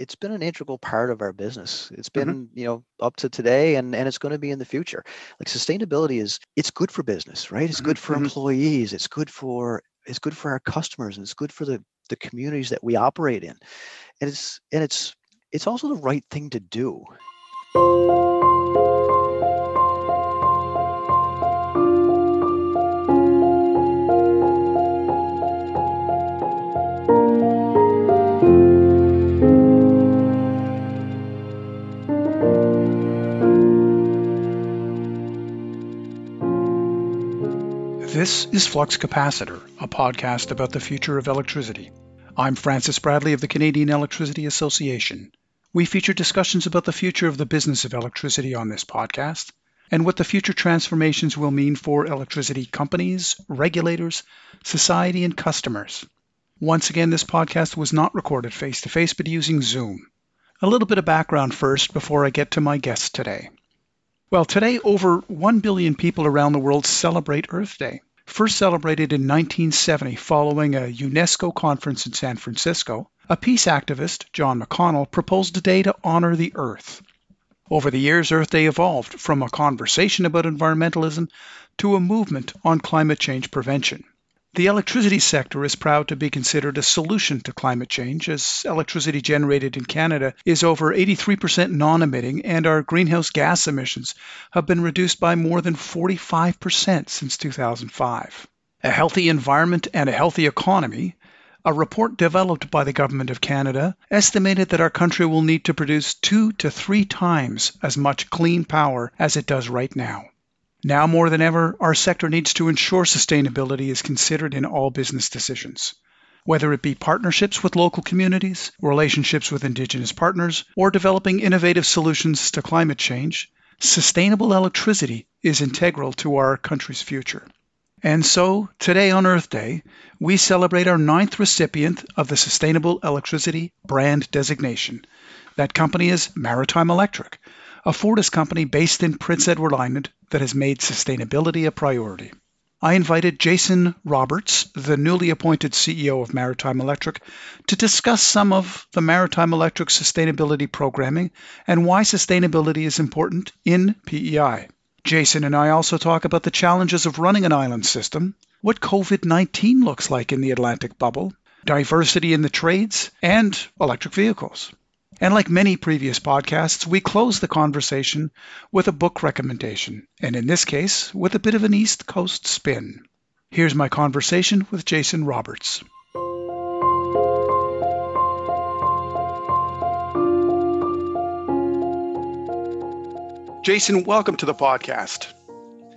it's been an integral part of our business. It's been, mm-hmm. you know, up to today and, and it's going to be in the future. Like sustainability is it's good for business, right? It's mm-hmm. good for mm-hmm. employees, it's good for it's good for our customers, and it's good for the the communities that we operate in. And it's and it's it's also the right thing to do. This is Flux Capacitor, a podcast about the future of electricity. I'm Francis Bradley of the Canadian Electricity Association. We feature discussions about the future of the business of electricity on this podcast and what the future transformations will mean for electricity companies, regulators, society, and customers. Once again, this podcast was not recorded face to face but using Zoom. A little bit of background first before I get to my guest today. Well, today over 1 billion people around the world celebrate Earth Day first celebrated in 1970 following a UNESCO conference in San Francisco, a peace activist, John McConnell, proposed a day to honor the Earth. Over the years, Earth Day evolved from a conversation about environmentalism to a movement on climate change prevention. The electricity sector is proud to be considered a solution to climate change, as electricity generated in Canada is over 83% non emitting, and our greenhouse gas emissions have been reduced by more than 45% since 2005. A healthy environment and a healthy economy a report developed by the Government of Canada estimated that our country will need to produce two to three times as much clean power as it does right now. Now more than ever, our sector needs to ensure sustainability is considered in all business decisions. Whether it be partnerships with local communities, relationships with Indigenous partners, or developing innovative solutions to climate change, sustainable electricity is integral to our country's future. And so, today on Earth Day, we celebrate our ninth recipient of the Sustainable Electricity Brand Designation. That company is Maritime Electric, a Fortis company based in Prince Edward Island that has made sustainability a priority. I invited Jason Roberts, the newly appointed CEO of Maritime Electric, to discuss some of the Maritime Electric sustainability programming and why sustainability is important in PEI. Jason and I also talk about the challenges of running an island system, what COVID 19 looks like in the Atlantic bubble, diversity in the trades, and electric vehicles. And like many previous podcasts, we close the conversation with a book recommendation, and in this case, with a bit of an East Coast spin. Here's my conversation with Jason Roberts. Jason, welcome to the podcast.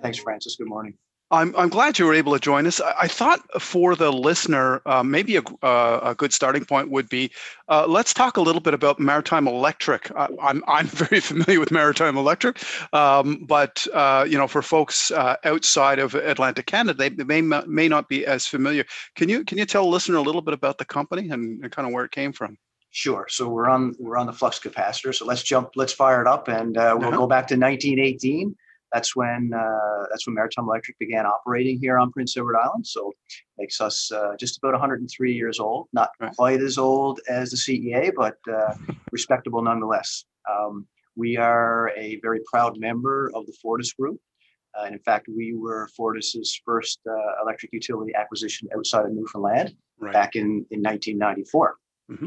Thanks, Francis. Good morning. I'm, I'm glad you were able to join us. I, I thought for the listener, uh, maybe a, uh, a good starting point would be uh, let's talk a little bit about Maritime Electric. I'm, I'm very familiar with Maritime Electric, um, but uh, you know, for folks uh, outside of Atlantic Canada, they may may not be as familiar. Can you can you tell a listener a little bit about the company and, and kind of where it came from? Sure. So we're on we're on the flux capacitor. So let's jump. Let's fire it up, and uh, we'll uh-huh. go back to 1918 that's when uh, that's when Maritime Electric began operating here on Prince Edward Island. So makes us uh, just about 103 years old. Not right. quite as old as the CEA, but uh, respectable nonetheless. Um, we are a very proud member of the Fortis Group. Uh, and in fact, we were Fortis's first uh, electric utility acquisition outside of Newfoundland right. back in, in 1994. Mm-hmm.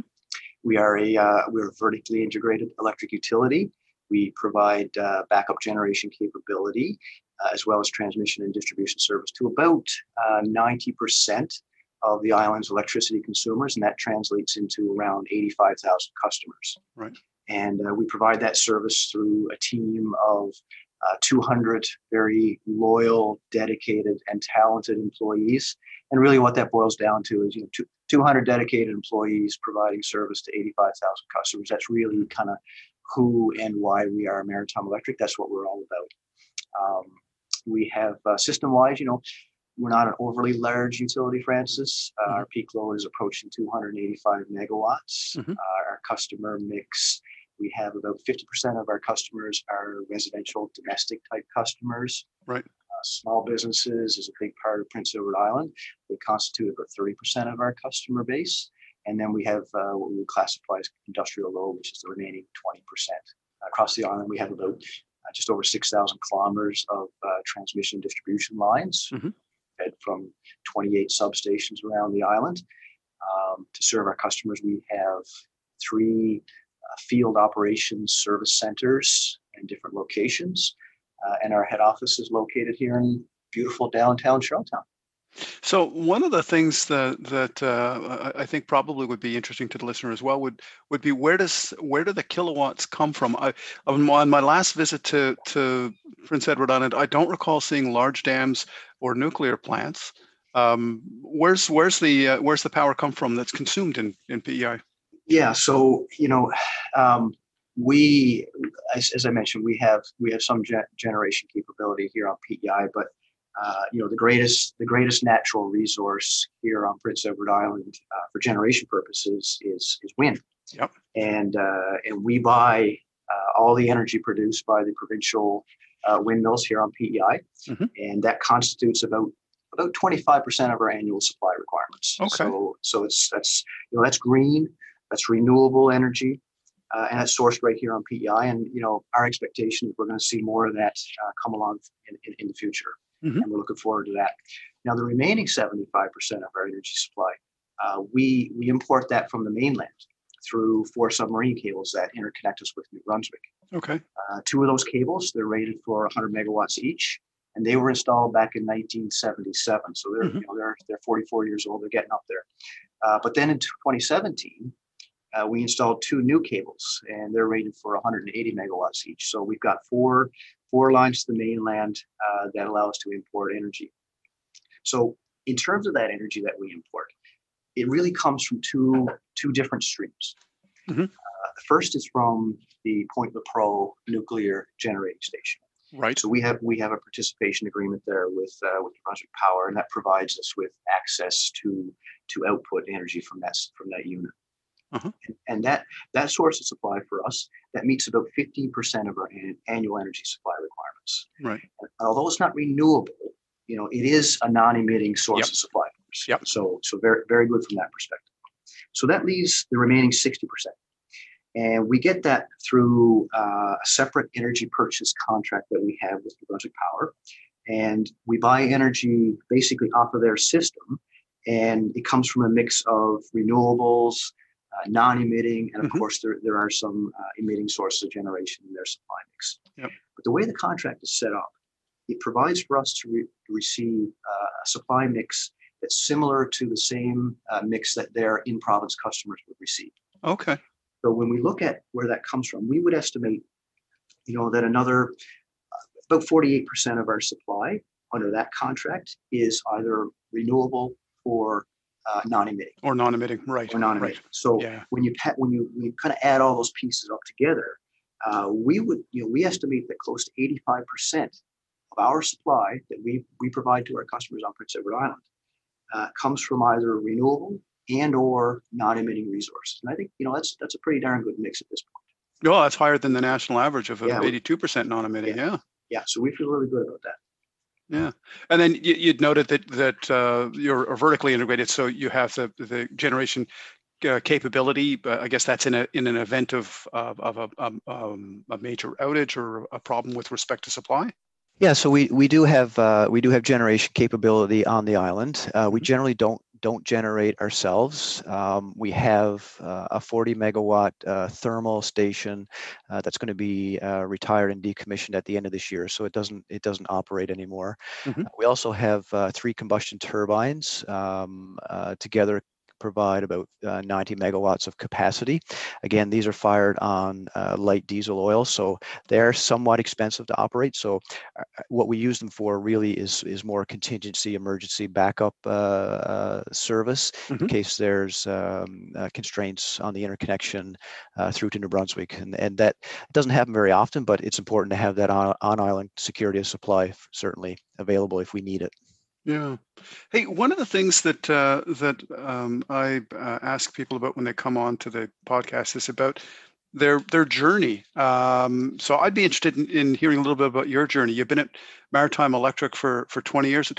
We are a uh, we're a vertically integrated electric utility. We provide uh, backup generation capability uh, as well as transmission and distribution service to about uh, 90% of the island's electricity consumers, and that translates into around 85,000 customers. Right. And uh, we provide that service through a team of uh, 200 very loyal, dedicated, and talented employees. And really, what that boils down to is, you know, 200 dedicated employees providing service to 85,000 customers. That's really kind of who and why we are Maritime Electric. That's what we're all about. Um, we have uh, system wise, you know, we're not an overly large utility, Francis. Uh, mm-hmm. Our peak load is approaching 285 megawatts. Mm-hmm. Uh, our customer mix, we have about 50% of our customers are residential, domestic type customers. Right. Uh, small businesses is a big part of Prince Edward Island. They constitute about 30% of our customer base And then we have uh, what we would classify as industrial load, which is the remaining 20%. Across the island, we have about uh, just over 6,000 kilometers of uh, transmission distribution lines mm-hmm. fed from 28 substations around the island. Um, to serve our customers, we have three uh, field operations service centers in different locations. Uh, and our head office is located here in beautiful downtown Charlottetown. So one of the things that that uh, I think probably would be interesting to the listener as well would would be where does where do the kilowatts come from? I, on my last visit to to Prince Edward Island, I don't recall seeing large dams or nuclear plants. Um, where's where's the uh, where's the power come from that's consumed in in PEI? Yeah, so you know, um, we as, as, I mentioned, we have we have some ge- generation capability here on PEI, but uh, you know the greatest the greatest natural resource here on Prince Edward Island uh, for generation purposes is is wind. Yep. And uh, and we buy uh, all the energy produced by the provincial uh, windmills here on PEI, mm-hmm. and that constitutes about about 25% of our annual supply requirements. Okay. So so it's that's you know that's green, that's renewable energy. Uh, and it's sourced right here on PEI. And you know, our expectation is we're going to see more of that uh, come along in, in, in the future mm-hmm. and we're looking forward to that. Now, the remaining 75% of our energy supply, uh, we we import that from the mainland through four submarine cables that interconnect us with New Brunswick. Okay. Uh, two of those cables, they're rated for 100 megawatts each, and they were installed back in 1977. So they're mm-hmm. you know, they're they're 44 years old. They're getting up there. Uh, but then in 2017, uh, we installed two new cables, and they're rated for 180 megawatts each. So we've got four four lines to the mainland uh, that allow us to import energy. So in terms of that energy that we import, it really comes from two two different streams. Mm-hmm. Uh, the first is from the Point Lepreau nuclear generating station. Right. So we have we have a participation agreement there with uh, with Brunswick Power, and that provides us with access to to output energy from that from that unit. Uh-huh. And, and, that that source of supply for us that meets about 15% of our an, annual energy supply requirements. Right. And although it's not renewable, you know, it is a non-emitting source yep. of supply for us. Yep. So so very very good from that perspective. So that leaves the remaining 60%. And we get that through uh, a separate energy purchase contract that we have with New Brunswick Power. And we buy energy basically off of their system. And it comes from a mix of renewables, non-emitting, and of mm-hmm. course there, there are some uh, emitting sources of generation in their supply mix. Yep. But the way the contract is set up, it provides for us to re- receive uh, a supply mix that's similar to the same uh, mix that their in-province customers would receive. Okay. So when we look at where that comes from, we would estimate, you know, that another uh, about 48% of our supply under that contract is either renewable or uh, non-emitting or non-emitting, right? Or non-emitting. Right. So yeah. when you when you when you kind of add all those pieces up together, uh, we would you know we estimate that close to 85 percent of our supply that we we provide to our customers on Prince Edward Island uh, comes from either renewable and or non-emitting resources. And I think you know that's that's a pretty darn good mix at this point. Oh, that's higher than the national average of yeah, 82% non-emitting. Yeah. yeah. Yeah. So we feel really good about that. Yeah, and then you, would noted that that uh, you're vertically integrated, so you have the the generation uh, capability. But I guess that's in a in an event of of, of a, um, um, a major outage or a problem with respect to supply. Yeah, so we we do have uh, we do have generation capability on the island. Uh, we mm-hmm. generally don't don't generate ourselves. Um, we have uh, a 40 megawatt uh, thermal station uh, that's going to be uh, retired and decommissioned at the end of this year, so it doesn't it doesn't operate anymore. Mm-hmm. we also have uh, three combustion turbines um, uh, together provide about uh, 90 megawatts of capacity. Again, these are fired on uh, light diesel oil, so they're somewhat expensive to operate. So uh, what we use them for really is is more contingency, emergency backup service mm-hmm. in case there's um, uh, constraints on the interconnection through to New Brunswick, and and that doesn't happen very often, but it's important to have that on, on island security of supply certainly available if we need it. Yeah. Hey, one of the things that uh, that um, I uh, ask people about when they come on to the podcast is about their their journey. Um, so I'd be interested in, in hearing a little bit about your journey. You've been at Maritime Electric for for 20 years.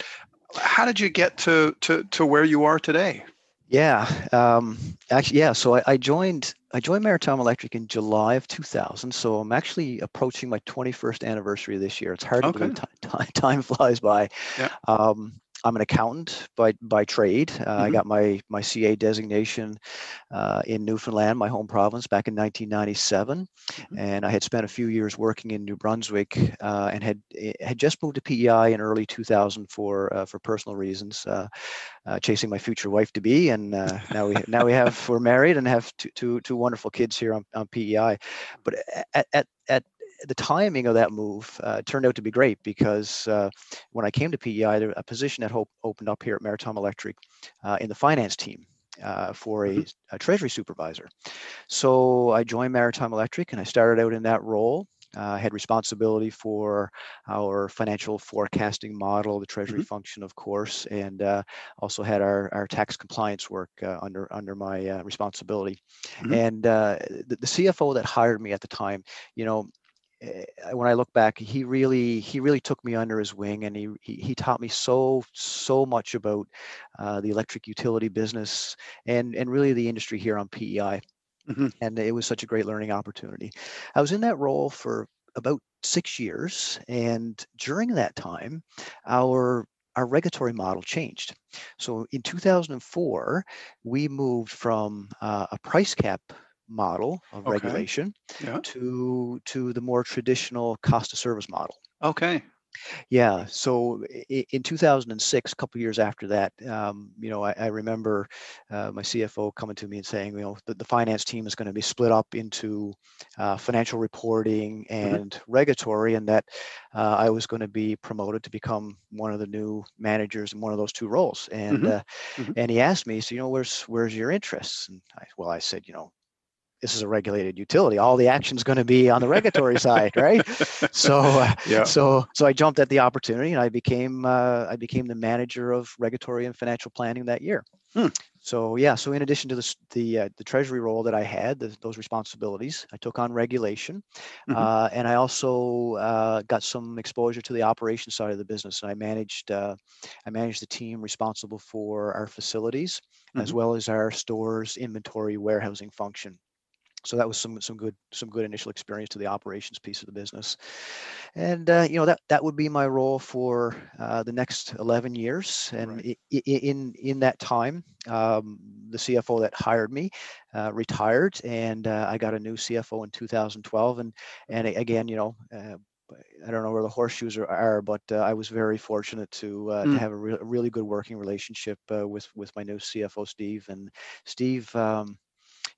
How did you get to to to where you are today? Yeah, um, actually, yeah. So I, I, joined I joined Maritime Electric in July of 2000. So I'm actually approaching my 21st anniversary this year. It's hard to believe time, time flies by. Yeah. Um, I'm an accountant by by trade. Uh, mm-hmm. I got my my CA designation uh, in Newfoundland, my home province, back in 1997, mm-hmm. and I had spent a few years working in New Brunswick uh, and had eh, had just moved to PEI in early 2000 for uh, for personal reasons, uh, uh, chasing my future wife to be, and now we now we have we're married and have two two, two wonderful kids here on, on PEI. But at, at at the timing of that move uh, turned out to be great because uh, when I came to PEI, a position that hope opened up here at Maritime Electric uh, in the finance team. Uh, for a, mm-hmm. a, treasury supervisor. So I joined Maritime Electric and I started out in that role. Uh, I had responsibility for our financial forecasting model, the treasury mm-hmm. function, of course, and uh, also had our, our tax compliance work under under my responsibility. Mm-hmm. And the, the CFO that hired me at the time, you know, when I look back, he really he really took me under his wing, and he he, he taught me so so much about uh, the electric utility business and and really the industry here on PEI. Mm-hmm. And it was such a great learning opportunity. I was in that role for about six years, and during that time, our our regulatory model changed. So in 2004, we moved from uh, a price cap model of okay. regulation yeah. to to the more traditional cost of service model. Okay. Yeah. So in 2006, a couple years after that, um, you know, I, I remember uh, my CFO coming to me and saying, you know, the, the finance team is going to be split up into uh, financial reporting mm-hmm. and mm-hmm. regulatory, and that uh, I was going to be promoted to become one of the new managers in one of those two roles. And mm-hmm. Uh, mm-hmm. and he asked me, so you know, where's where's your interests? And I, well, I said, you know, this is a regulated utility. All the action is going to be on the regulatory side, right? So, uh, yeah. so, so I jumped at the opportunity, and I became uh, I became the manager of regulatory and financial planning that year. Hmm. So yeah, so in addition to the the, uh, the treasury role that I had, the, those responsibilities, I took on regulation, mm-hmm. uh, and I also uh, got some exposure to the operation side of the business. And I managed uh, I managed the team responsible for our facilities mm-hmm. as well as our stores, inventory, warehousing function so that was some some good some good initial experience to the operations piece of the business and uh, you know that that would be my role for uh, the next 11 years and right. in in that time um, the cfo that hired me uh, retired and uh, i got a new cfo in 2012 and and again you know uh, I don't know where the horseshoes are, are but uh, I was very fortunate to uh, mm. to have a, re- really good working relationship uh, with with my new CFO Steve. And Steve, um,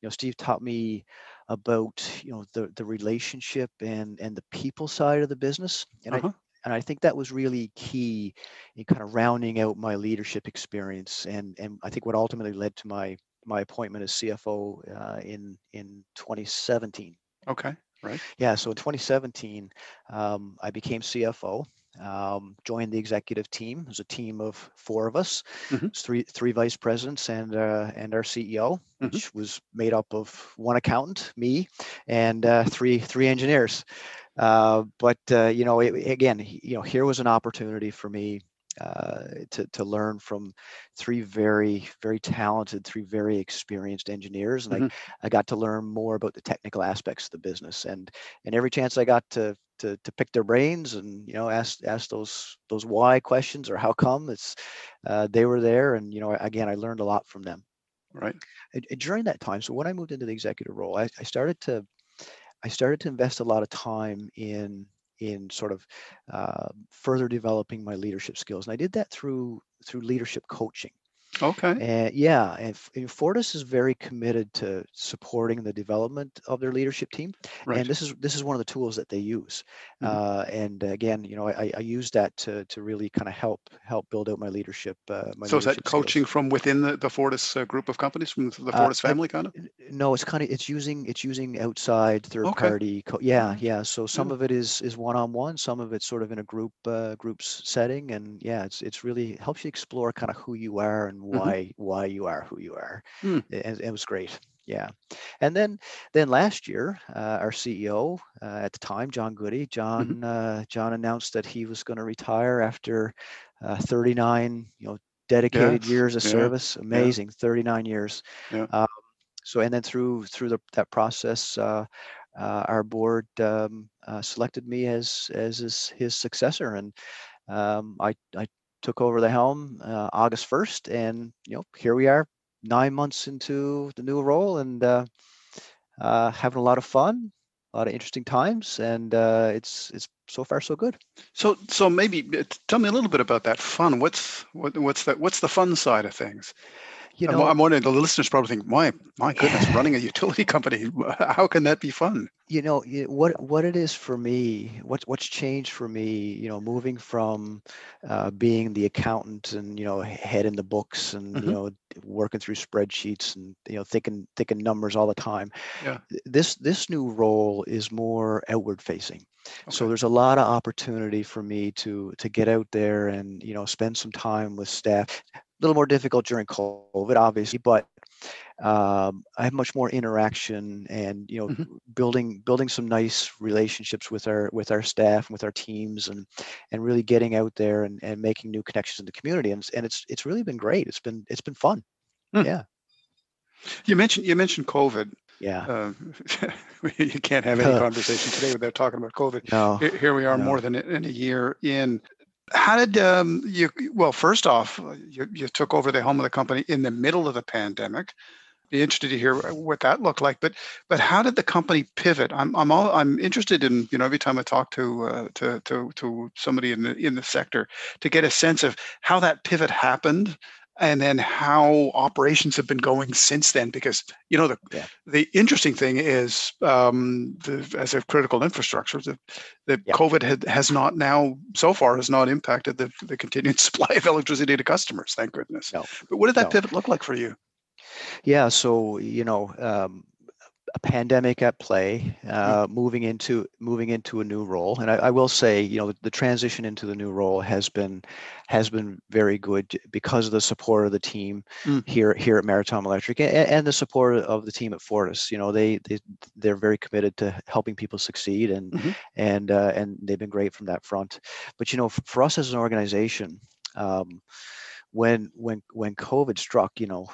you know, Steve taught me about you know the the relationship and and the people side of the business, and uh-huh. I and I think that was really key in kind of rounding out my leadership experience, and and I think what ultimately led to my my appointment as CFO uh, in in 2017. Okay, right. Yeah, so in 2017, um, I became CFO, um, joined the executive team. It was a team of four of us, mm-hmm. three three vice presidents and uh, and our CEO, mm-hmm. which was made up of one accountant, me, and uh, three three engineers. Uh, but uh, you know, it, again, you know, here was an opportunity for me uh, to, to learn from three very very talented three very experienced engineers and mm-hmm. I, I got to learn more about the technical aspects of the business and and every chance i got to to, to pick their brains and you know ask ask those those why questions or how come it's uh, they were there and you know again i learned a lot from them. Right. And, and during that time so when i moved into the executive role I, I started to i started to invest a lot of time in in sort of uh, further developing my leadership skills. And i did that through through leadership coaching Okay. And yeah, and, and Fortis is very committed to supporting the development of their leadership team, right. and this is this is one of the tools that they use. Mm-hmm. Uh, and again, you know, I, I use that to to really kind of help help build out my leadership. Uh, my so leadership is that coaching skills. from within the, the Fortis uh, group of companies, from the uh, Fortis family, kind of? No, it's kind of it's using it's using outside third okay. party. Co- yeah, mm-hmm. yeah. So some yeah. of it is is one on one, some of it's sort of in a group uh, groups setting, and yeah, it's it's really helps you explore kind of who you are and Mm-hmm. Why mm-hmm. why you are who you are. Mm. It, it, was great. Yeah, and then then last year, uh, our CEO uh, at the time, John Gaudet, John mm-hmm. uh, John announced that he was going to retire after uh, 39 you know dedicated Yes, years of yeah, service, amazing, 39 years. Yeah. Um, so, and then through through the, that process, uh, uh, our board um, uh, selected me as as his, his successor, and um, I I took over the helm uh, August 1st, and you know here we are, nine months into the new role, and uh, uh, having a lot of fun, a lot of interesting times, and uh, it's it's so far so good. So, so maybe uh, tell me a little bit about that fun. What's what, what's that? What's the fun side of things? You I'm, know, I'm wondering. The listeners probably think, "My, my goodness, running a utility company. How can that be fun?" you know what what it is for me what's what's changed for me you know moving from uh, being the accountant and you know head in the books and Mhm. you know working through spreadsheets and you know thinking thinking numbers all the time Yeah. This this new role is more outward facing so there's a lot of opportunity for me to to get out there and you know spend some time with staff little more difficult during covid obviously but um, I have much more interaction and you know Mhm. building building some nice relationships with our with our staff and with our teams and and really getting out there and, and making new connections in the community and, it's- and it's it's really been great. It's been it's been fun. Hmm. Yeah. You mentioned you mentioned COVID. Yeah. Uh, you can't have any conversation today without talking about COVID. No. Here- Here we are, no. more than in a year in. How did um, you? Well, first off, you, you took over the helm of the company in the middle of the pandemic. Be interested to hear what that looked like. But but how did the company pivot? I'm I'm all I'm interested in. You know, every time I talk to uh, to to to somebody in the in the sector, to get a sense of how that pivot happened, and then how operations have been going since then. Because you know the Yeah. the interesting thing is, um, the, as a critical infrastructure, the, the Yeah. COVID had, has not now so far has not impacted the, the continued supply of electricity to customers. Thank goodness. No. But what did that No. pivot look like for you? Yeah. So you know, um, a pandemic at play, uh, moving into moving into a new role, and I, I will say, you know, the, the transition into the new role has been has been very good because of the support of the team Mm. here here at Maritime Electric and, and the support of the team at Fortis. You know, they they they're very committed to helping people succeed, and Mhm. and uh, and they've been great from that front. But you know, f- for us as an organization. Um, when when when COVID struck, you know,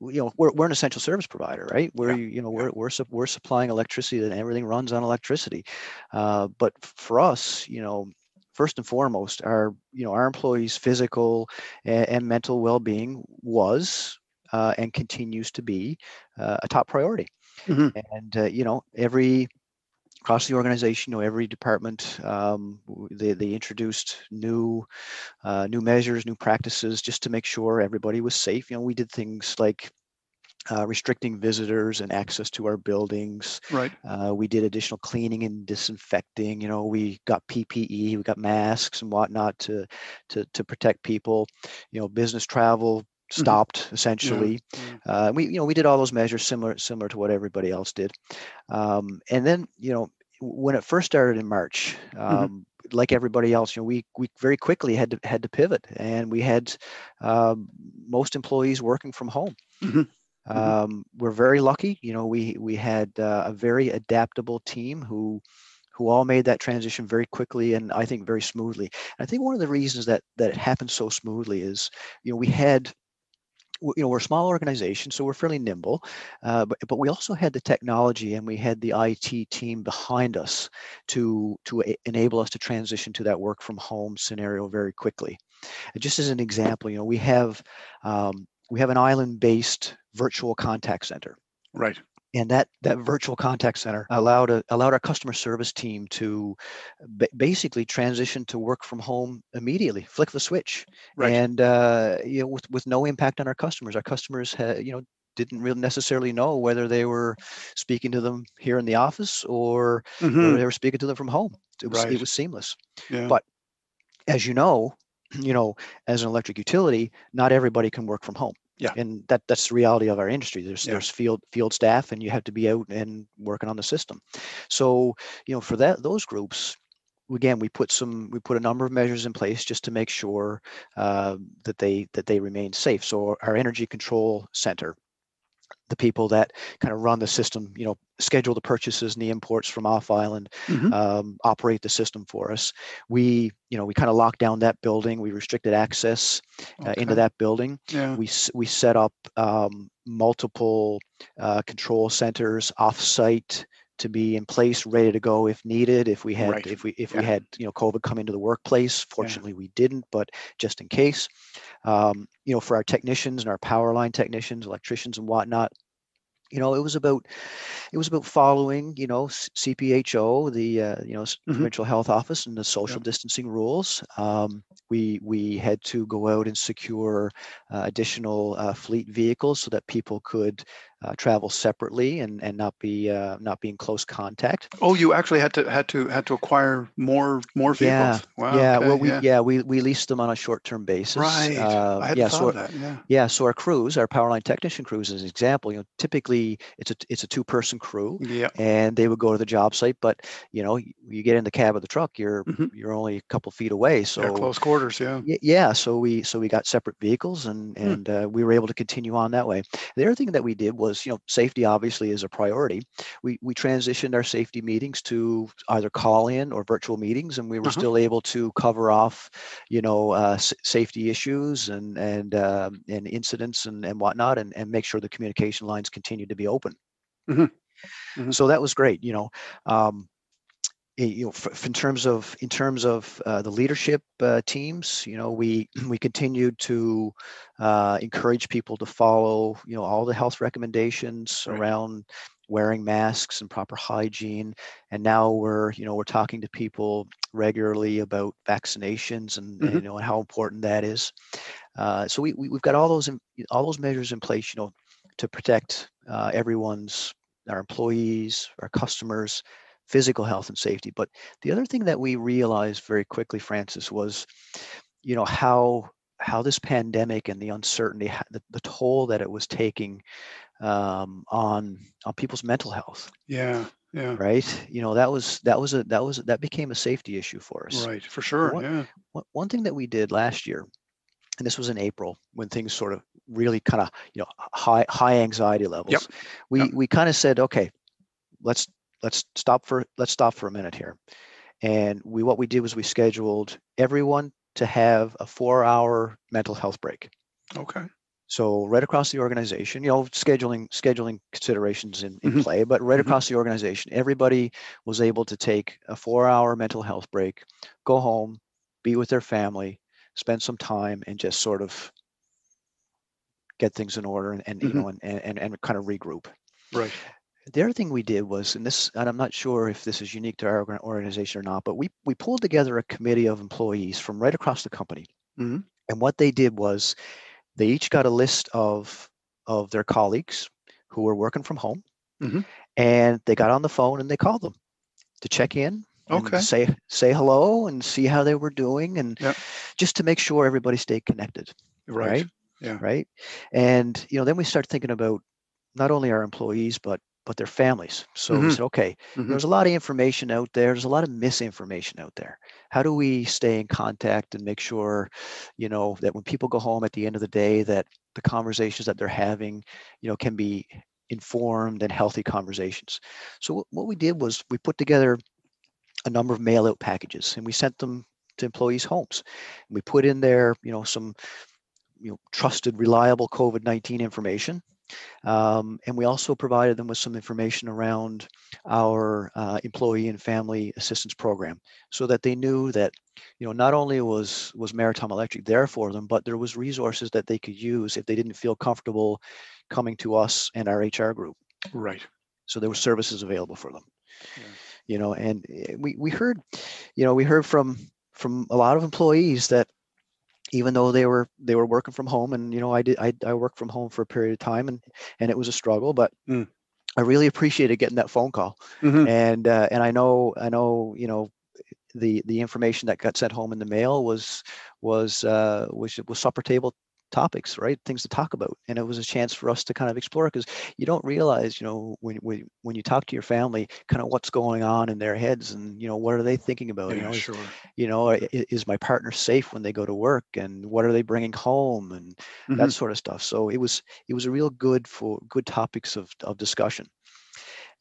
you know we're, we're an essential service provider right we're Yeah, you you know yeah. we're, we're we're supplying electricity and everything runs on electricity uh, but for us you know first and foremost our you know our employees physical and, and mental well-being was uh, and continues to be uh, a top priority Mhm. and uh, you know every across the organization you know every department um, they, they introduced new uh, new measures, new practices, just to make sure everybody was safe. You know, we did things like uh, restricting visitors and access to our buildings. Right. Uh, we did additional cleaning and disinfecting. You know, we got PPE, we got masks and whatnot to to to protect people. You know, business travel stopped essentially. Yeah. Uh, we you know we did all those measures similar similar to what everybody else did. Um, and then you know when it first started in March, um, like everybody else, you know, we we very quickly had to had to pivot, and we had um, most employees working from home. Mhm. Mhm. Um, we're very lucky, you know. We we had uh, a very adaptable team who who all made that transition very quickly and I think very smoothly. And I think one of the reasons that that it happened so smoothly is, you know, we had you know we're a small organization so we're fairly nimble uh, but, but we also had the technology and we had the it team behind us to to enable us to transition to that work from home scenario very quickly just as an example you know we have um, we have an island based virtual contact center Right. And that that virtual contact center allowed a, allowed our customer service team to ba- basically transition to work from home immediately flick the switch Right. and uh, you know with, with no impact on our customers our customers had you know didn't really necessarily know whether they were speaking to them here in the office or whether Mhm. they were speaking to them from home it was Right. it was seamless Yeah. but as you know you know as an electric utility not everybody can work from home Yeah. and that that's the reality of our industry there's Yeah. there's field field staff and you have to be out and working on the system so you know for that those groups again we put some we put a number of measures in place just to make sure uh, that they that they remain safe so our energy control center the people that kind of run the system, you know, schedule the purchases and the imports from off island, mm-hmm. um, operate the system for us. We, you know, we kind of locked down that building. We restricted access uh, okay. into that building. Yeah. We we set up um, multiple uh, control centers off-site to be in place, ready to go if needed. If we had, right. if we, if yeah. we had, you know, COVID come into the workplace. Fortunately, yeah. we didn't, but just in case, um, you know, for our technicians and our power line technicians, electricians, and whatnot, you know, it was about it was about following, you know, CPHO, the uh, you know mm-hmm. provincial health office, and the social distancing rules. Um, we we had to go out and secure uh, additional uh, fleet vehicles so that people could uh, travel separately and and not be uh, not be in close contact. Oh, you actually had to had to had to acquire more more vehicles. Yeah, wow, yeah. Okay, well, we yeah. yeah. we we leased them on a short term basis. Right. Uh, I had yeah, thought so, that. Yeah. Yeah. So our crews, our power line technician crews, as an example, you know, typically it's a it's a two person crew. Yeah. And they would go to the job site, but you know, you get in the cab of the truck, you're mm-hmm. you're only a couple feet away. So close quarters. Yeah. Yeah. So we so we got separate vehicles and hmm. and uh, we were able to continue on that way. The other thing that we did was you know safety obviously is a priority. We we transitioned our safety meetings to either call in or virtual meetings, and we were uh-huh. still able to cover off, you know, uh, s- safety issues and and um, and incidents and and whatnot, and and make sure the communication lines continue to be open. Mm-hmm. Mm-hmm. So that was great. You know. Um, you know, in terms of in terms of uh, the leadership uh, teams, you know, we we continued to uh, encourage people to follow, you know, all the health recommendations right. around wearing masks and proper hygiene. And now we're, you know, we're talking to people regularly about vaccinations and, mm-hmm. and you know and how important that is. Uh, so we, we have got all those in, all those measures in place, you know, to protect uh, everyone's our employees, our customers, physical health and safety. But the other thing that we realized very quickly, Francis, was, you know, how how this pandemic and the uncertainty, the, the toll that it was taking um, on on people's mental health. Yeah, yeah. Right. You know, that was that was a that was that became a safety issue for us. Right, for sure. One, yeah. One, one thing that we did last year, and this was in April when things sort of really kind of you know high high anxiety levels. Yep. We yep. we kind of said, okay, let's let's stop for let's stop for a minute here and we what we did was we scheduled everyone to have a four hour mental health break okay so right across the organization you know scheduling scheduling considerations in, in mm-hmm. play but right mm-hmm. across the organization everybody was able to take a four hour mental health break go home be with their family spend some time and just sort of get things in order and, and mm-hmm. you know and, and and kind of regroup right the other thing we did was, and this, and I'm not sure if this is unique to our organization or not, but we we pulled together a committee of employees from right across the company, mm-hmm. and what they did was, they each got a list of of their colleagues who were working from home, mm-hmm. and they got on the phone and they called them to check in, okay, say say hello and see how they were doing, and yep. just to make sure everybody stayed connected, right? right? Yeah. Right. And you know, then we start thinking about not only our employees but but their families. So mm-hmm. we said, okay, mm-hmm. there's a lot of information out there. There's a lot of misinformation out there. How do we stay in contact and make sure, you know, that when people go home at the end of the day, that the conversations that they're having, you know, can be informed and healthy conversations. So what we did was we put together a number of mail out packages and we sent them to employees' homes. and We put in there, you know, some you know trusted reliable covid-19 information. Um, and we also provided them with some information around our uh, employee and family assistance program so that they knew that you know not only was was maritime electric there for them but there was resources that they could use if they didn't feel comfortable coming to us and our hr group. Right. So there were services available for them. Yeah. you know and eh, we we heard you know we heard from from a lot of employees that even though they were they were working from home and you know i did i, I worked from home for a period of time and and it was a struggle but mm. i really appreciated getting that phone call mm-hmm. and uh, and i know i know you know the the information that got sent home in the mail was was uh was was supper table topics, right? Things to talk about. And it was a chance for us to kind of explore because you don't realize, you know, when, when when you talk to your family, kind of what's going on in their heads and, you know, what are they thinking about? Yeah, you know, sure. is, you know, is my partner safe when they go to work and what are they bringing home and mm-hmm. that sort of stuff. So it was it was a real good for good topics of, of discussion.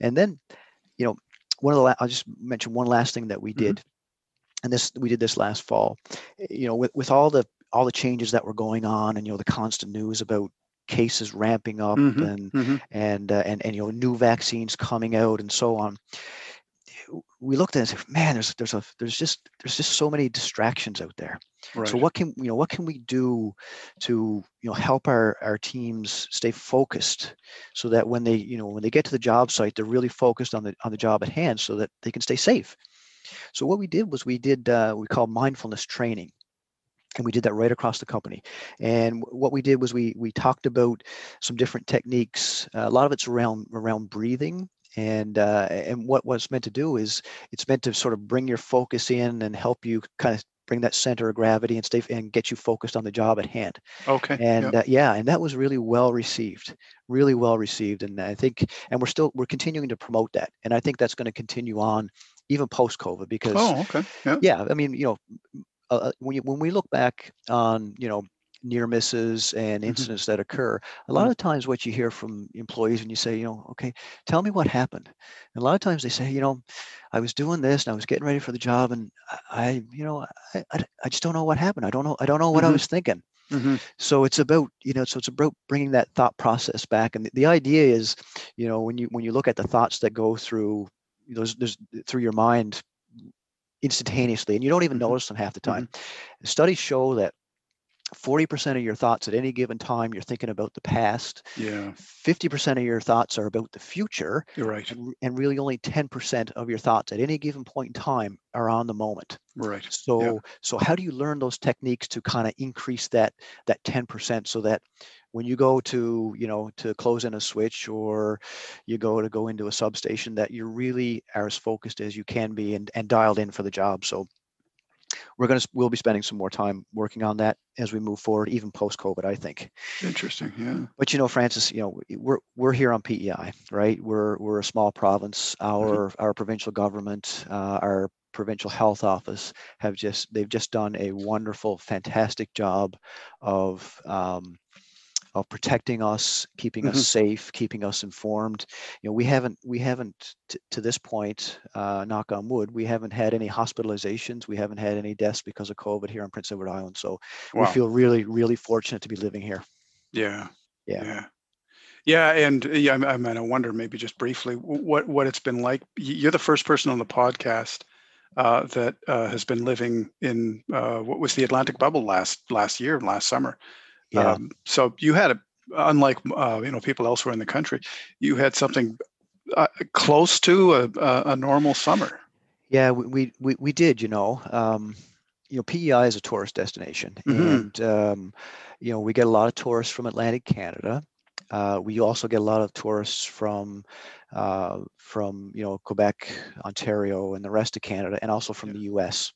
And then, you know, one of the, I'll just mention one last thing that we mm-hmm. did and this we did this last fall you know with, with all the all the changes that were going on and you know the constant news about cases ramping up mm-hmm, and mm-hmm. and uh, and and you know new vaccines coming out and so on we looked at it and said man there's there's a there's just there's just so many distractions out there right. so what can you know what can we do to you know help our our teams stay focused so that when they you know when they get to the job site they're really focused on the on the job at hand so that they can stay safe so what we did was we did uh, we call mindfulness training and we did that right across the company. And what we did was we we talked about some different techniques uh, a lot of it's around around breathing. And uh, and what what's meant to do is it's meant to sort of bring your focus in and help you kind of bring that center of gravity and stay and get you focused on the job at hand. Okay and yep. uh, yeah and that was really well received really well received. And i think and we're still we're continuing to promote that. And i think that's going to continue on even post covid because oh okay yeah. yeah i mean you know uh, when you, when we look back on you know near misses and mm-hmm. incidents mm-hmm. that occur a lot mm-hmm. of times what you hear from employees and you say you know okay tell me what happened and a lot of times they say you know i was doing this and i was getting ready for the job and i you know i, I, I just don't know what happened i don't know i don't know what mm-hmm. i was thinking Mm-hmm. So it's about you know so it's about bringing that thought process back, and the, the, idea is, you know, when you when you look at the thoughts that go through those, those through your mind instantaneously and you don't even mm-hmm. notice them half the time. Mm-hmm. Studies show that 40% of your thoughts at any given time you're thinking about the past. Yeah. 50% of your thoughts are about the future you're right. and, and, really only 10% of your thoughts at any given point in time are on the moment. Right. So yeah. so how do you learn those techniques to kind of increase that that 10% so that when you go to you know to close in a switch or you go to go into a substation that you really are as focused as you can be and, and dialed in for the job? So we're going to we'll be spending some more time working on that as we move forward even post covid i think. Interesting yeah. But you know francis you know we're we're here on pei right? We're we're a small province. Our mm-hmm. our provincial government uh, our provincial health office have just they've just done a wonderful fantastic job of um, of protecting us, keeping mm-hmm. us safe, keeping us informed. You know, we haven't we haven't t- to this point, uh, knock on wood, we haven't had any hospitalizations, we haven't had any deaths because of COVID here on Prince Edward Island. So wow. we feel really really fortunate to be living here. Yeah. Yeah. Yeah. Yeah, and yeah, I mean, I wonder maybe just briefly what what it's been like. You're the first person on the podcast uh, that uh, has been living in uh, what was the Atlantic bubble last last year, last summer. Yeah. Um, so you had a, unlike uh, you know people elsewhere in the country, you had something uh, close to a, a, normal summer. Yeah, we we we did. You know, um, you know, PEI is a tourist destination, mm-hmm. and um, you know we get a lot of tourists from Atlantic Canada. Uh, we also get a lot of tourists from uh, from you know Quebec, Ontario, and the rest of Canada, and also from yeah. the U.S.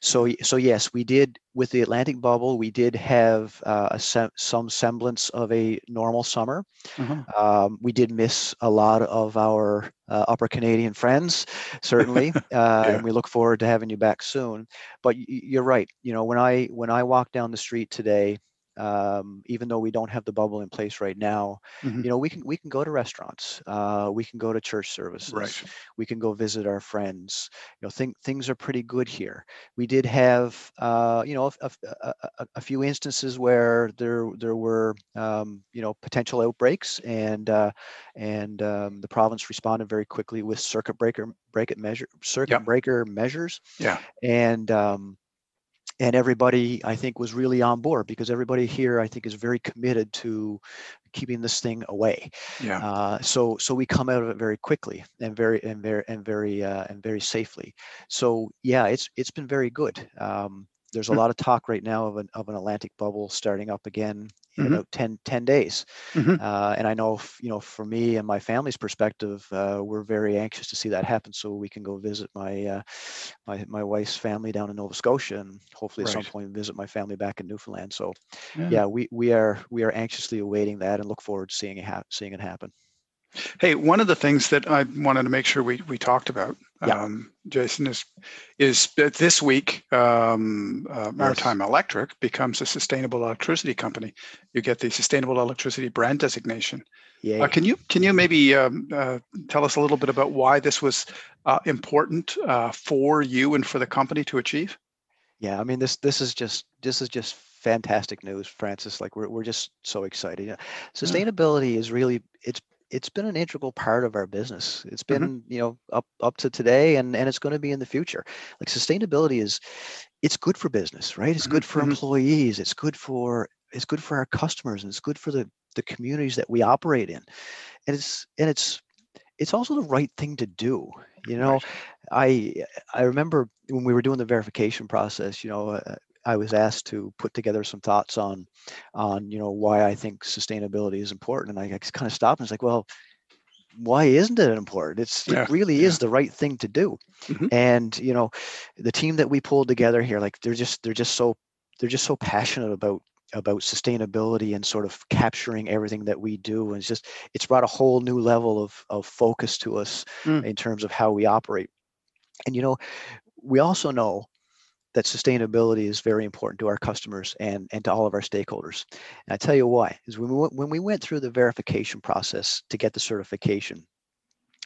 So so yes, we did with the Atlantic bubble. We did have uh, a sem- some semblance of a normal summer. Mm-hmm. Um, we did miss a lot of our uh, Upper Canadian friends, certainly, uh, yeah. and we look forward to having you back soon. But y- you're right. You know when I when I walk down the street today um, even though we don't have the bubble in place right now mm-hmm. you know we can we can go to restaurants uh, we can go to church services right. we can go visit our friends you know think things are pretty good here we did have uh, you know a, a, a, a, few instances where there there were um, you know potential outbreaks and uh, and um, the province responded very quickly with circuit breaker break it measure circuit yep. breaker measures yeah and um, and everybody i think was really on board because everybody here i think is very committed to keeping this thing away. Yeah. Uh, so so we come out of it very quickly and very and very and very uh, and very safely. So yeah it's it's been very good. Um, there's a hmm. lot of talk right now of an of an Atlantic bubble starting up again in Mhm. about 10, 10 days. Mhm. Uh, and I know, f- you know, for me and my family's perspective, uh, we're very anxious to see that happen so we can go visit my uh, my my wife's family down in Nova Scotia and hopefully at some point visit my family back in Newfoundland. So Yeah. yeah, we we are we are anxiously awaiting that and look forward to seeing it hap- seeing it happen. Hey, one of the things that I wanted to make sure we, we talked about, Yeah. um, Jason, is is that this week um, uh, Maritime Electric becomes a sustainable electricity company. You get the sustainable electricity brand designation. Yeah. Uh, can you can you maybe um, uh, tell us a little bit about why this was uh, important uh, for you and for the company to achieve? Yeah, I mean this this is just this is just fantastic news, Francis. Like we're we're just so excited. Yeah. Sustainability is really it's it's been an integral part of our business. It's been, you know, up up to today and and it's going to be in the future. Like sustainability is it's good for business, right? It's good for mhm. employees, it's good for it's good for our customers and it's good for the the communities that we operate in. And it's and it's it's also the right thing to do. You know, Right. I I remember when we were doing the verification process, you know, uh, I was asked to put together some thoughts on on you know why I think sustainability is important, and I kind of stopped and was like, well, why isn't it important? It's Yeah, it really yeah. is the right thing to do. Mhm. And you know, the team that we pulled together here, like they're just they're just so they're just so passionate about about sustainability and sort of capturing everything that we do and it's just it's brought a whole new level of of focus to us Mm. in terms of how we operate and you know, we also know that sustainability is very important to our customers and, and to all of our stakeholders. And I tell you why, is when we, went, when we went through the verification process to get the certification,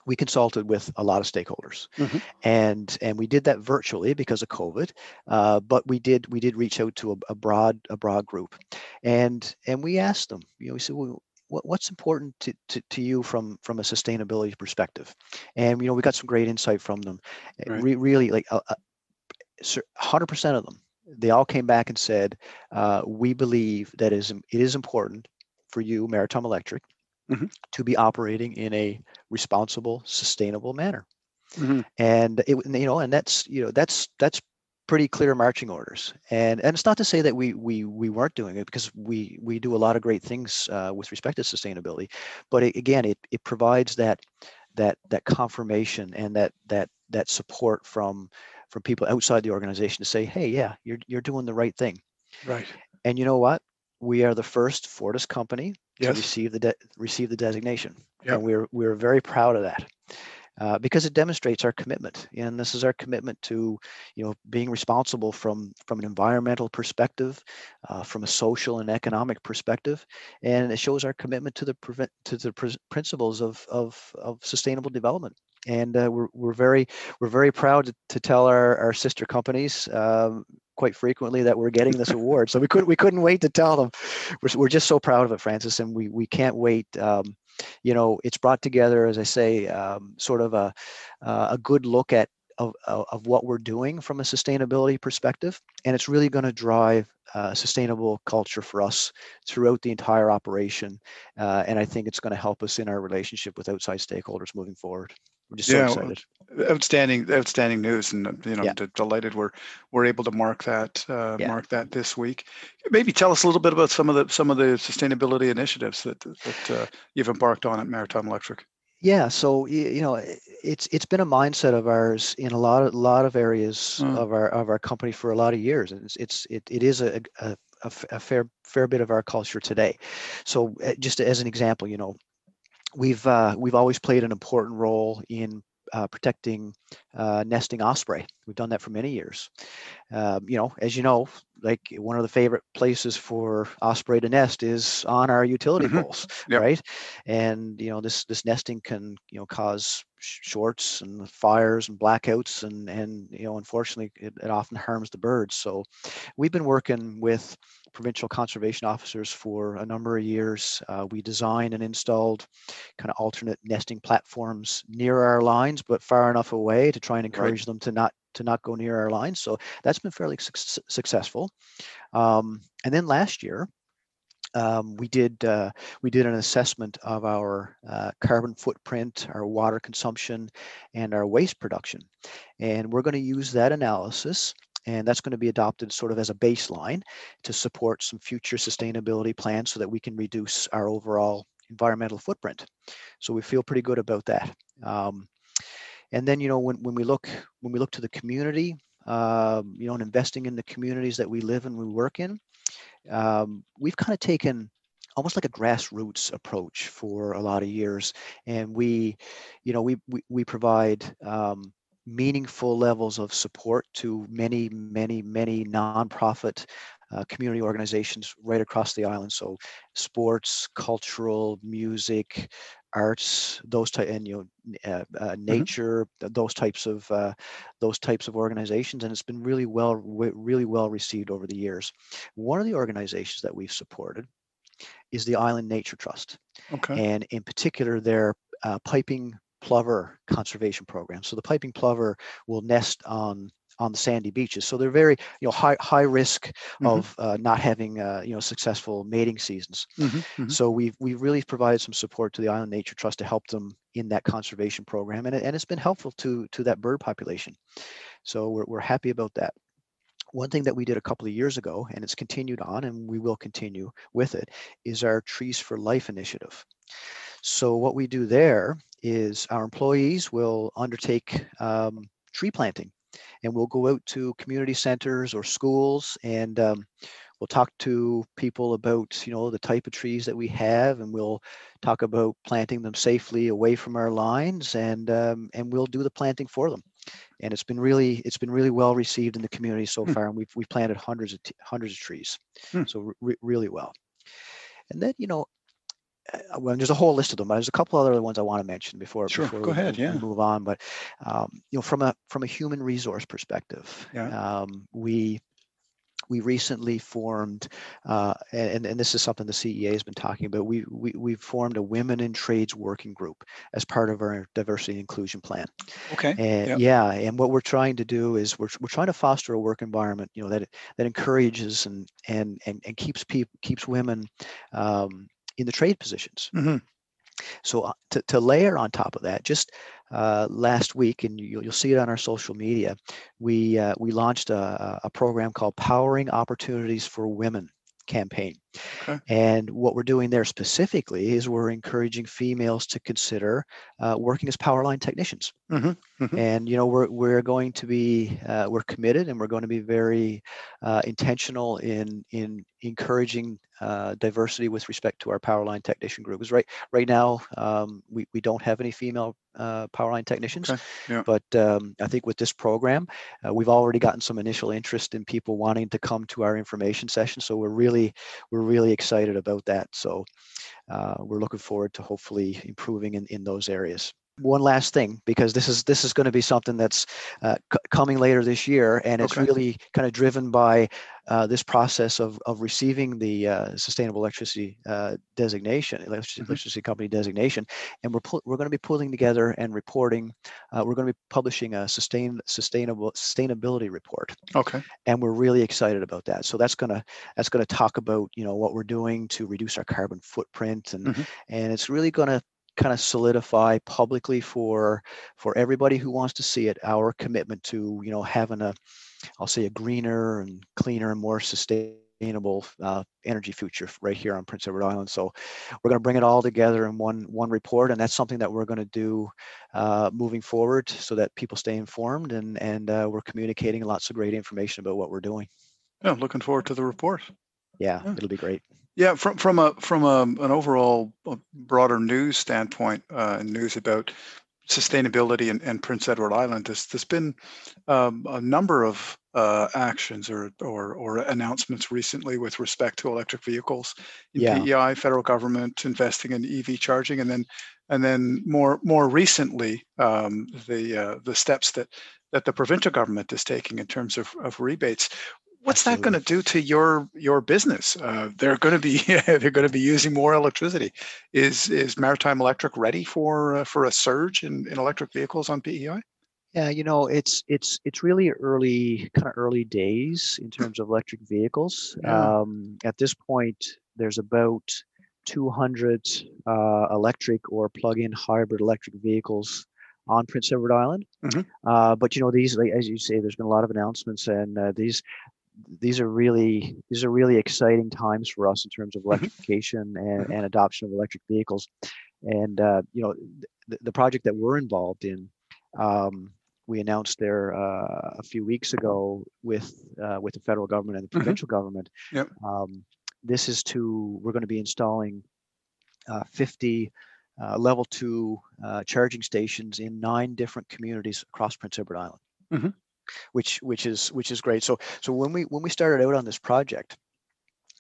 we consulted with a lot of stakeholders Mhm. and and we did that virtually because of covid uh, but we did we did reach out to a, a broad a broad group and and we asked them you know we said well, what, what's important to, to, to you from from a sustainability perspective and you know we got some great insight from them Right. re- really like cer- 100% of them they all came back and said uh, we believe that is it is important for you maritime electric Mhm. to be operating in a responsible sustainable manner Mhm. and it you know and that's you know that's that's pretty clear marching orders and and it's not to say that we we we weren't doing it because we we do a lot of great things uh, with respect to sustainability but it, again it it provides that that that confirmation and that that that support from from people outside the organization to say hey yeah you're you're doing the right thing. Right. and you know what? We are the first fortis company to receive the de- receive the designation. Yep. and we're we're very proud of that uh, because it demonstrates our commitment. And this is our commitment to you know being responsible from from an environmental perspective uh, from a social and economic perspective. And it shows our commitment to the prevent to the pr- principles of of of sustainable development and uh, we're, we're very we're very proud to, to tell our, our sister companies um, quite frequently that we're getting this award. So we couldn't we couldn't wait to tell them. We're, we're just so proud of it francis and we we can't wait um, you know it's brought together as i say um, sort of a uh, a good look at of, of of what we're doing from a sustainability perspective and it's really going to drive uh, sustainable culture for us throughout the entire operation uh, and i think it's going to help us in our relationship with outside stakeholders moving forward we're just so Yeah, well, excited outstanding outstanding news and uh, you know Yeah. d- delighted we're we're able to mark that uh, Yeah. mark that this week maybe tell us a little bit about some of the some of the sustainability initiatives that that uh, you've embarked on at maritime electric Yeah, so you know, i- it's it's been a mindset of ours in a lot of lot of areas Mm. of our of our company for a lot of years, and it's it's it, it is a, a a a fair fair bit of our culture today. So uh, just as an example, you know, we've uh, we've always played an important role in uh, protecting uh, nesting osprey. We've done that for many years. Um, you know, as you know, like one of the favorite places for osprey to nest is on our utility Mhm. poles, Yep. right? And you know, this this nesting can you know cause shorts and fires and blackouts, and and you know, unfortunately, it, it often harms the birds. So, we've been working with provincial conservation officers for a number of years. Uh, we designed and installed kind of alternate nesting platforms near our lines, but far enough away to try and encourage them to not to not go near our lines. So that's been fairly suc- successful. Um, and then last year, um, we did uh, we did an assessment of our uh, carbon footprint, our water consumption, and our waste production, and we're going to use that analysis and that's going to be adopted sort of as a baseline to support some future sustainability plans so that we can reduce our overall environmental footprint. So we feel pretty good about that. Um, and then, you know, when, when we look when we look to the community, um, you know, and investing in the communities that we live and we work in, um, we've kind of taken almost like a grassroots approach for a lot of years, and we, you know, we we, we provide um, meaningful levels of support to many, many, many nonprofit uh, community organizations right across the island. So sports, cultural, music, arts, those type, and you know, uh, uh, mm-hmm. nature, mm-hmm. those types of uh, those types of organizations, and it's been really well, really well received over the years. One of the organizations that we've supported is the Island Nature Trust, okay. and in particular, their uh, piping plover conservation program. So the piping plover will nest on on the sandy beaches. So they're very, you know, high high risk mm-hmm. of uh, not having, uh, you know, successful mating seasons. Mm-hmm, mm-hmm. So we've we really provided some support to the Island Nature Trust to help them in that conservation program, and it, and it's been helpful to to that bird population. So we're we're happy about that. One thing that we did a couple of years ago, and it's continued on, and we will continue with it, is our Trees for Life initiative. So what we do there is our employees will undertake um, tree planting and we'll go out to community centers or schools and um, we'll talk to people about you know the type of trees that we have and we'll talk about planting them safely away from our lines and um, and we'll do the planting for them and it's been really it's been really well received in the community so hmm. far and we've, we've planted hundreds of t- hundreds of trees hmm. so re- really well and then you know well, there's a whole list of them, but there's a couple other ones I want to mention before, sure. before Go we, ahead, yeah. move on. But um, you know, from a from a human resource perspective, yeah. um, we we recently formed, uh, and, and this is something the CEA has been talking about, we, we, we formed a Women in Trades working group as part of our diversity and inclusion plan. Okay. And yep. yeah, and what we're trying to do is we're, we're trying to foster a work environment, you know, that that encourages and and and, and keeps people keeps women um, in the trade positions. Mm-hmm. So uh, to, to layer on top of that, just uh, last week, and you'll, you'll see it on our social media, we uh, we launched a, a program called Powering Opportunities for Women campaign. Okay. And what we're doing there specifically is we're encouraging females to consider uh, working as power line technicians. Mm-hmm. Mm-hmm. And you know we're we're going to be uh, we're committed and we're going to be very uh, intentional in in encouraging uh, diversity with respect to our power line technician group. Because right right now um, we we don't have any female uh, power line technicians, okay. yeah. but um, I think with this program uh, we've already gotten some initial interest in people wanting to come to our information session. So we're really we're really excited about that. So uh, we're looking forward to hopefully improving in, in those areas one last thing because this is this is going to be something that's uh, c- coming later this year and it's okay. really kind of driven by uh, this process of, of receiving the uh, sustainable electricity uh, designation electricity, mm-hmm. electricity, company designation and we're pu- we're going to be pulling together and reporting uh, we're going to be publishing a sustain sustainable sustainability report okay and we're really excited about that so that's going to that's going to talk about you know what we're doing to reduce our carbon footprint and mm-hmm. and it's really going to kind of solidify publicly for for everybody who wants to see it our commitment to you know having a i'll say a greener and cleaner and more sustainable uh, energy future right here on prince edward island. So we're going to bring it all together in one one report and that's something that we're going to do uh, moving forward so that people stay informed and and uh, we're communicating lots of great information about what we're doing. Yeah looking forward to the report. Yeah, yeah. it'll be great yeah, from from a from a, an overall broader news standpoint, uh, news about sustainability and, Prince Edward Island, there's, there's been um, a number of uh, actions or, or or announcements recently with respect to electric vehicles in yeah. PEI, federal government investing in EV charging, and then and then more more recently um, the uh, the steps that that the provincial government is taking in terms of, of rebates what's Absolutely. that going to do to your your business? Uh, they're going to be they're going to be using more electricity. Is is Maritime Electric ready for uh, for a surge in, in electric vehicles on PEI? Yeah, you know, it's it's it's really early, kind of early days in terms of electric vehicles. Yeah. Um, at this point, there's about 200 uh, electric or plug-in hybrid electric vehicles on Prince Edward Island. Mhm. Uh, but you know, these, as you say, there's been a lot of announcements, and uh, these these are really these are really exciting times for us in terms of Mhm. electrification and, Mhm. and adoption of electric vehicles. And uh, you know, the, the project that we're involved in, um, we announced there uh, a few weeks ago with uh, with the federal government and the Mhm. provincial government. Yep. Um, this is to we're going to be installing uh, 50 uh, level two uh, charging stations in nine different communities across Prince Edward Island, Mhm. Which which is which is great. So so when we when we started out on this project,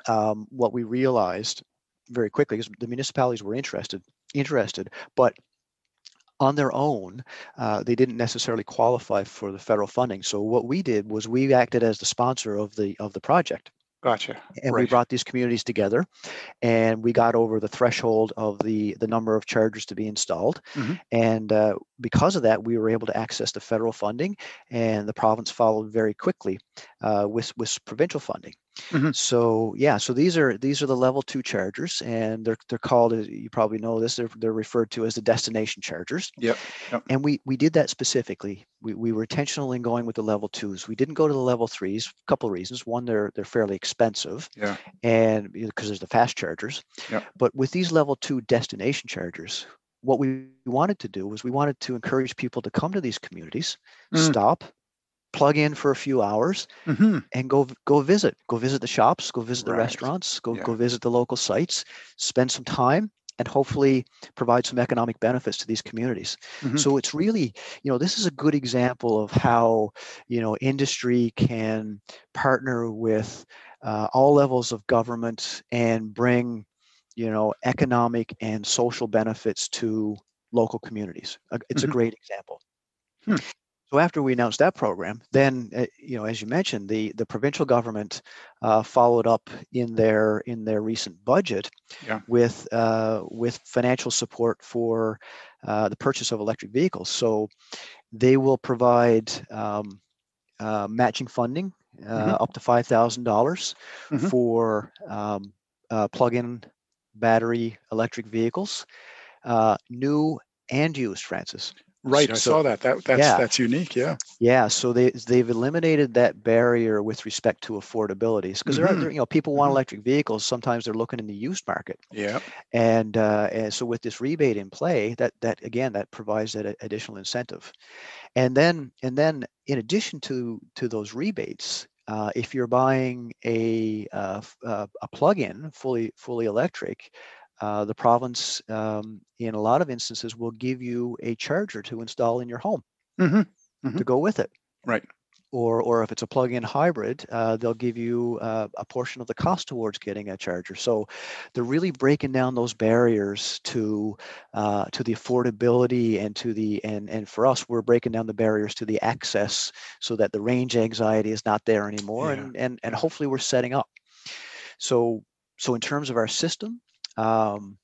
um, what we realized very quickly is the municipalities were interested interested, but on their own, uh, they didn't necessarily qualify for the federal funding. So what we did was we acted as the sponsor of the of the project Gotcha. and we brought these communities together and we got over the threshold of the the number of chargers to be installed Mhm. and uh, because of that we were able to access the federal funding and the province followed very quickly uh, with with provincial funding Mhm. so yeah so these are these are the level two chargers and they're they're called you probably know this they're, they're referred to as the destination chargers Yep. Yep. and we we did that specifically. We we were intentional in going with the level twos. We didn't go to the level threes. A couple of reasons. One, they're they're fairly expensive, Yeah. and because there's the fast chargers. Yep. But with these level two destination chargers, what we wanted to do was we wanted to encourage people to come to these communities, Mm. stop, plug in for a few hours, hmm and go go visit. Go visit the shops. Go visit the Right. restaurants. Go Yeah. go visit the local sites. Spend some time. And hopefully provide some economic benefits to these communities. Mhm. So it's really, you know, this is a good example of how, you know, industry can partner with uh, all levels of government and bring, you know, economic and social benefits to local communities. It's Mhm. a great example. Hmm. So after we announced that program, then uh, you know, as you mentioned, the the provincial government uh, followed up in their in their recent budget Yeah. with uh, with financial support for uh, the purchase of electric vehicles. So they will provide um, uh, matching funding uh, Mhm. up to five thousand dollars Mhm. for um, uh, plug-in battery electric vehicles, uh, new and used. Francis. Right. I saw that. That that's yeah. that's unique. Yeah. Yeah, so they they've eliminated that barrier with respect to affordability because there are Mhm. there, you know people want Mhm. electric vehicles. Sometimes they're looking in the used market, Yeah. and uh, and so with this rebate in play, that that again that provides that additional incentive, and then and then in addition to to those rebates, uh, if you're buying a uh, uh, a plug-in fully fully electric. Uh, the province, um, in a lot of instances, will give you a charger to install in your home hmm to go with it Right. or or if it's a plug-in hybrid, uh, they'll give you uh, a portion of the cost towards getting a charger. So they're really breaking down those barriers to uh, to the affordability and to the and and for us, we're breaking down the barriers to the access so that the range anxiety is not there anymore, Yeah, and and and hopefully we're setting up. So so in terms of our system. Um,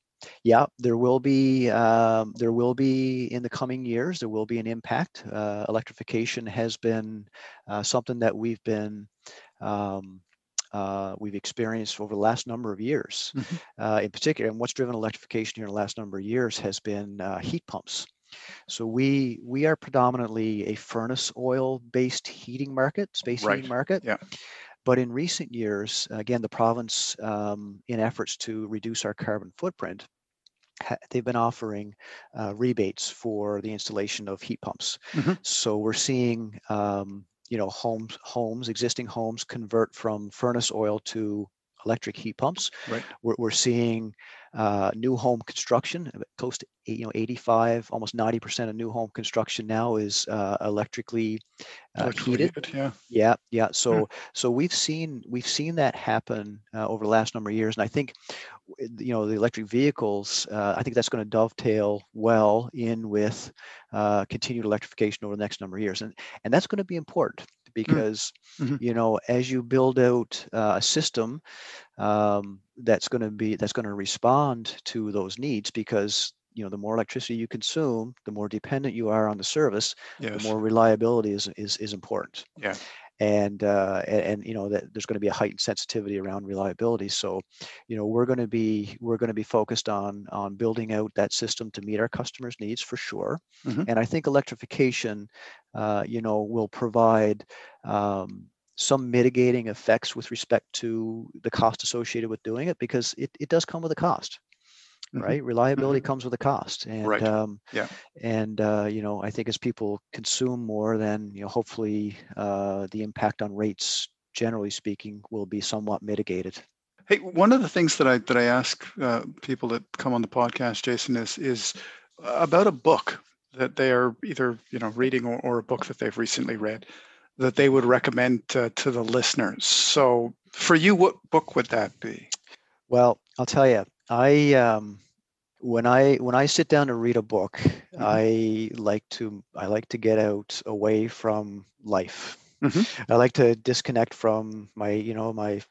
yeah, there will be um, there will be in the coming years there will be an impact. Uh, electrification has been uh, something that we've been um, uh, we've experienced over the last number of years, Mhm. uh, in particular. And what's driven electrification here in the last number of years has been uh, heat pumps. So we we are predominantly a furnace oil based heating market, space Right, heating market. yeah. But in recent years, again, the province, um, in efforts to reduce our carbon footprint, ha- they've been offering uh, rebates for the installation of heat pumps. Mhm. So we're seeing, um, you know, homes, homes, existing homes convert from furnace oil to electric heat pumps. Right. We're, we're seeing uh, new home construction, uh, close to you know 85, almost 90% of new home construction now is uh, electrically uh, Electrically heated. heated, Yeah. Yeah, yeah. So so we've seen we've seen that happen uh, over the last number of years, and I think you know the electric vehicles. Uh, I think that's going to dovetail well in with uh, continued electrification over the next number of years, and and that's going to be important because Mhm. you know as you build out uh, a system um, that's going to be that's going to respond to those needs because you know the more electricity you consume the more dependent you are on the service Yes. the more reliability is is is important Yeah. And uh, and, and, you know that there's going to be a heightened sensitivity around reliability. So, you know, we're going to be we're going to be focused on on building out that system to meet our customers' needs for sure. Mm-hmm. And I think electrification, uh, you know, will provide. Um, some mitigating effects with respect to the cost associated with doing it because it, it does come with a cost mm-hmm. right? Reliability mm-hmm. comes with a cost, and right. um, yeah, and uh, you know, I think as people consume more, then you know, hopefully, uh, the impact on rates, generally speaking, will be somewhat mitigated. Hey, one of the things that I that I ask uh, people that come on the podcast, Jason, is is about a book that they are either you know reading or, or a book that they've recently read that they would recommend to, to the listeners. So, for you, what book would that be? Well, I'll tell you, I um, when I when I sit down to read a book, mm-hmm. I like to I like to get out away from life. Mm-hmm. I like to disconnect from my you know my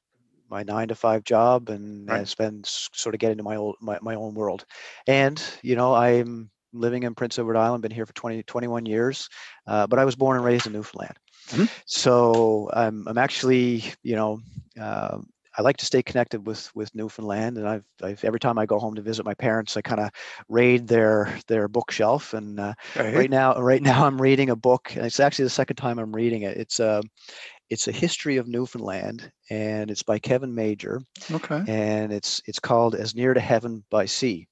my nine to five job and, right. and spend sort of get into my old my, my own world. And you know I'm living in Prince Edward Island, been here for 20 21 years, uh, but I was born and raised in Newfoundland. Mm-hmm. So I'm I'm actually you know. Uh, I like to stay connected with with Newfoundland, and I've, I've every time I go home to visit my parents, I kind of raid their their bookshelf. And uh, right now, right now, I'm reading a book, and it's actually the second time I'm reading it. It's a um, it's a history of Newfoundland, and it's by Kevin Major. Okay. And it's it's called As Near to Heaven by Sea.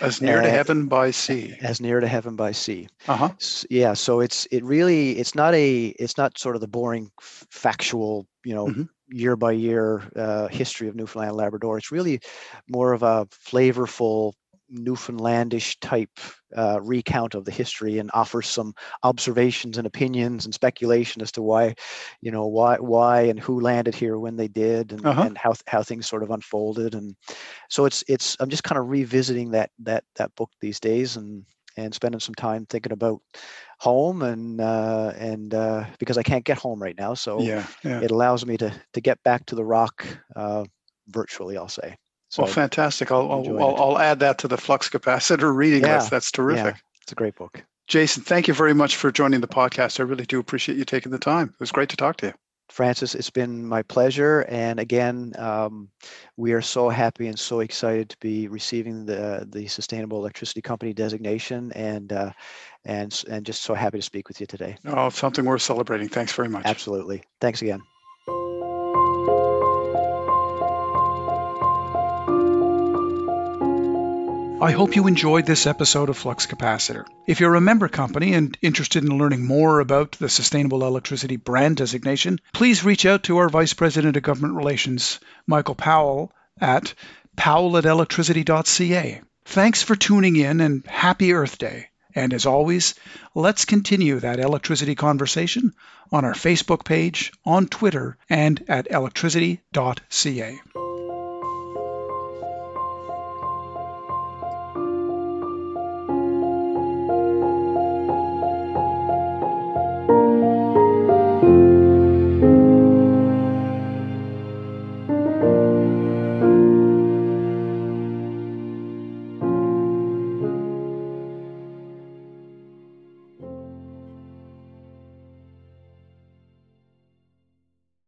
As near uh, to heaven by sea. As near to heaven by sea. Uh-huh. Yeah. So it's it really it's not a it's not sort of the boring f- factual you know mm-hmm year by year uh, history of Newfoundland Labrador. It's really more of a flavorful Newfoundlandish type uh, recount of the history and offers some observations and opinions and speculation as to why, you know, why why and who landed here when they did and, uh-huh. and how how things sort of unfolded. And so it's it's I'm just kind of revisiting that that that book these days and and spending some time thinking about home and uh, and uh, because I can't get home right now, so yeah, yeah. it allows me to to get back to the rock uh, virtually. I'll say. So well, fantastic. I'll I'll, I'll, add that to the flux capacitor reading yeah, list. That's terrific. Yeah, it's a great book. Jason, thank you very much for joining the podcast. I really do appreciate you taking the time. It was great to talk to you. Francis, it's been my pleasure. And again, um, we are so happy and so excited to be receiving the the Sustainable Electricity Company designation, and uh, and and just so happy to speak with you today. Oh, something worth celebrating. Thanks very much. Absolutely. Thanks again. I hope you enjoyed this episode of Flux Capacitor. If you're a member company and interested in learning more about the Sustainable Electricity brand designation, please reach out to our Vice President of Government Relations, Michael Powell, at powell at electricity.ca. Thanks for tuning in and happy Earth Day. And as always, let's continue that electricity conversation on our Facebook page, on Twitter, and at electricity.ca.